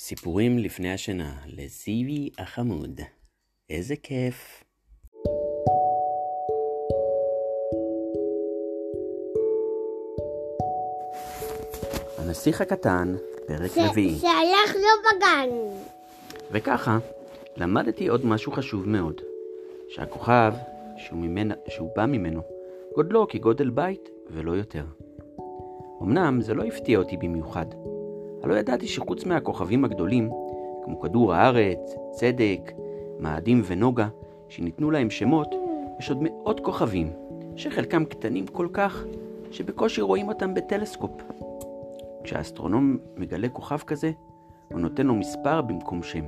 סיפורים לפני השינה לזיוי החמוד. איזה כיף. הנסיך הקטן, פרק רביעי. שהלכנו בגן. וככה, למדתי עוד משהו חשוב מאוד. שהכוכב שהוא, ממנה, שהוא בא ממנו, גודלו כגודל בית ולא יותר. אמנם זה לא הפתיע אותי במיוחד. הלא ידעתי שחוץ מהכוכבים הגדולים, כמו כדור הארץ, צדק, מאדים ונוגה, שניתנו להם שמות, יש עוד מאות כוכבים, שחלקם קטנים כל כך, שבקושי רואים אותם בטלסקופ. כשהאסטרונום מגלה כוכב כזה, הוא נותן לו מספר במקום שם.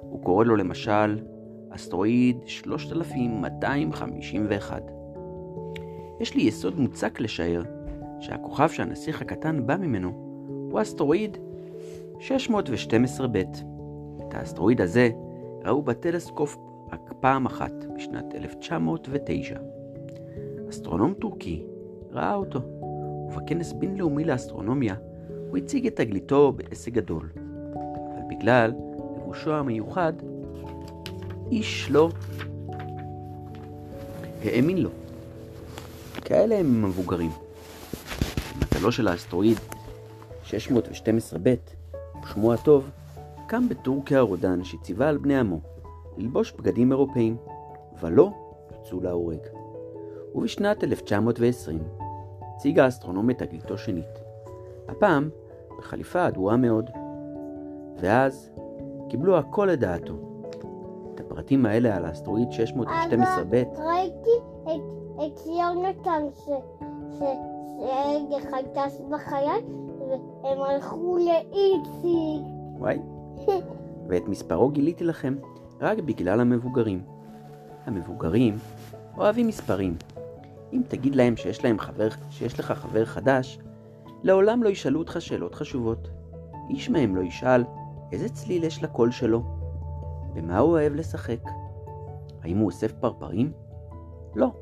הוא קורא לו למשל אסטרואיד 3251. יש לי יסוד מוצק לשער שהכוכב שהנסיך הקטן בא ממנו הוא אסטרואיד 612ב'. את האסטרואיד הזה ראו בטלסקופ רק פעם אחת, בשנת 1909. אסטרונום טורקי ראה אותו, ובכנס בינלאומי לאסטרונומיה הוא הציג את תגליתו בהישג גדול. אבל בגלל לבושו המיוחד, איש לא האמין לו. כאלה הם המבוגרים. מזלו של האסטרואיד 612ב', ושמו הטוב, קם בטורקיה הרודן שציווה על בני עמו ללבוש בגדים אירופאים, ולא יצאו להורג. ובשנת 1920 הציג האסטרונום את תגליתו שנית. הפעם בחליפה אדומה מאוד. ואז קיבלו הכל לדעתו. את הפרטים האלה על האסטרואיד 612ב' ראיתי את, את יונתן ש... ש... שרגע אחד טס בחייל והם הלכו לאיציק. וואי. ואת מספרו גיליתי לכם רק בגלל המבוגרים. המבוגרים אוהבים מספרים. אם תגיד להם שיש, להם חבר, שיש לך חבר חדש, לעולם לא ישאלו אותך שאלות חשובות. איש מהם לא ישאל איזה צליל יש לקול שלו, במה הוא אוהב לשחק. האם הוא אוסף פרפרים? לא.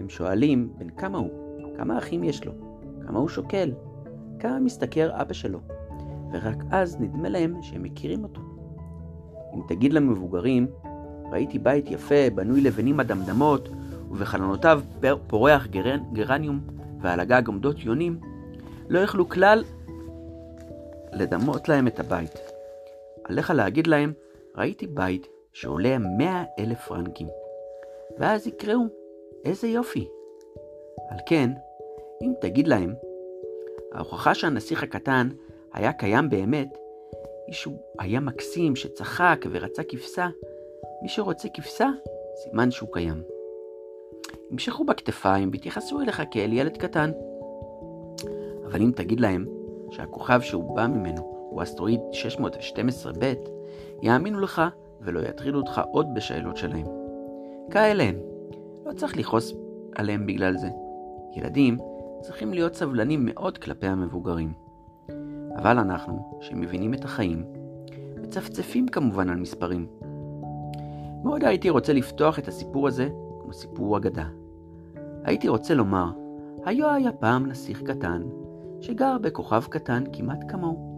הם שואלים בן כמה הוא, כמה אחים יש לו, כמה הוא שוקל, כמה משתכר אבא שלו, ורק אז נדמה להם שהם מכירים אותו. אם תגיד למבוגרים, ראיתי בית יפה, בנוי לבנים אדמדמות, ובחלונותיו פורח גרן, גרניום, ועל הגג עומדות יונים, לא יכלו כלל לדמות להם את הבית. עליך להגיד להם, ראיתי בית שעולה מאה אלף פרנקים. ואז יקראו, איזה יופי. על כן, אם תגיד להם, ההוכחה שהנסיך הקטן היה קיים באמת, היא שהוא היה מקסים שצחק ורצה כבשה, מי שרוצה כבשה, סימן שהוא קיים. המשכו בכתפיים והתייחסו אליך כאל ילד קטן. אבל אם תגיד להם שהכוכב שהוא בא ממנו הוא אסטרואיד 612ב', יאמינו לך ולא יטרידו אותך עוד בשאלות שלהם. כאלה הם. לא צריך לכעוס עליהם בגלל זה. ילדים צריכים להיות סבלנים מאוד כלפי המבוגרים. אבל אנחנו, שמבינים את החיים, מצפצפים כמובן על מספרים. מאוד הייתי רוצה לפתוח את הסיפור הזה כמו סיפור אגדה. הייתי רוצה לומר, היה היה פעם נסיך קטן, שגר בכוכב קטן כמעט כמוהו.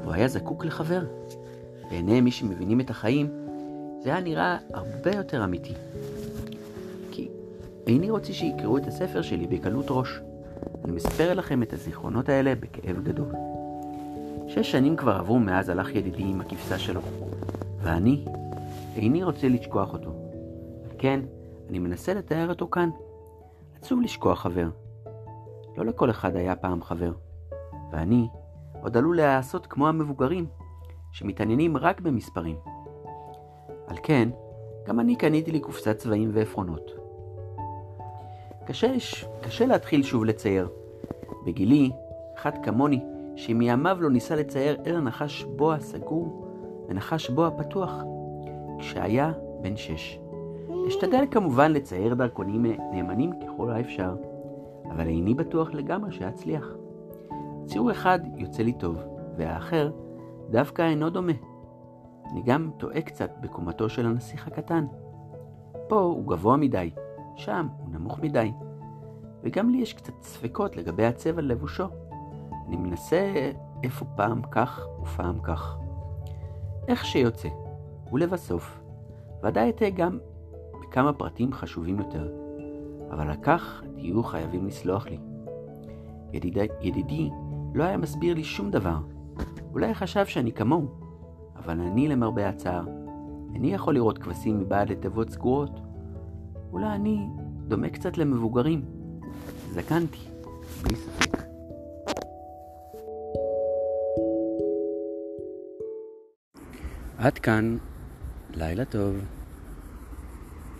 והוא היה זקוק לחבר. בעיני מי שמבינים את החיים, זה היה נראה הרבה יותר אמיתי. כי איני רוצה שיקראו את הספר שלי בקלות ראש. אני מספר לכם את הזיכרונות האלה בכאב גדול. שש שנים כבר עברו מאז הלך ידידי עם הכבשה שלו, ואני איני רוצה לשכוח אותו. וכן, אני מנסה לתאר אותו כאן. עצוב לשכוח חבר. לא לכל אחד היה פעם חבר, ואני עוד עלול להיעשות כמו המבוגרים, שמתעניינים רק במספרים. על כן, גם אני קניתי לי קופסת צבעים ועפרונות. קשה, קשה להתחיל שוב לצייר. בגילי, אחד כמוני, שמימיו לא ניסה לצייר אלא נחש בוע סגור ונחש בוע פתוח, כשהיה בן שש. אשתדל כמובן לצייר דרכונים נאמנים ככל האפשר, אבל איני בטוח לגמרי שאצליח. ציור אחד יוצא לי טוב, והאחר דווקא אינו דומה. אני גם טועה קצת בקומתו של הנסיך הקטן. פה הוא גבוה מדי, שם הוא נמוך מדי. וגם לי יש קצת ספקות לגבי הצבע לבושו. אני מנסה איפה פעם כך ופעם כך. איך שיוצא, ולבסוף, ודאי אתן גם בכמה פרטים חשובים יותר, אבל על כך תהיו חייבים לסלוח לי. ידידי, ידידי לא היה מסביר לי שום דבר. אולי חשב שאני כמוהו, אבל אני, למרבה הצער, איני יכול לראות כבשים מבעד לתיבות סגורות. אולי אני דומה קצת למבוגרים. זקנתי, בלי ספק. עד כאן, לילה טוב.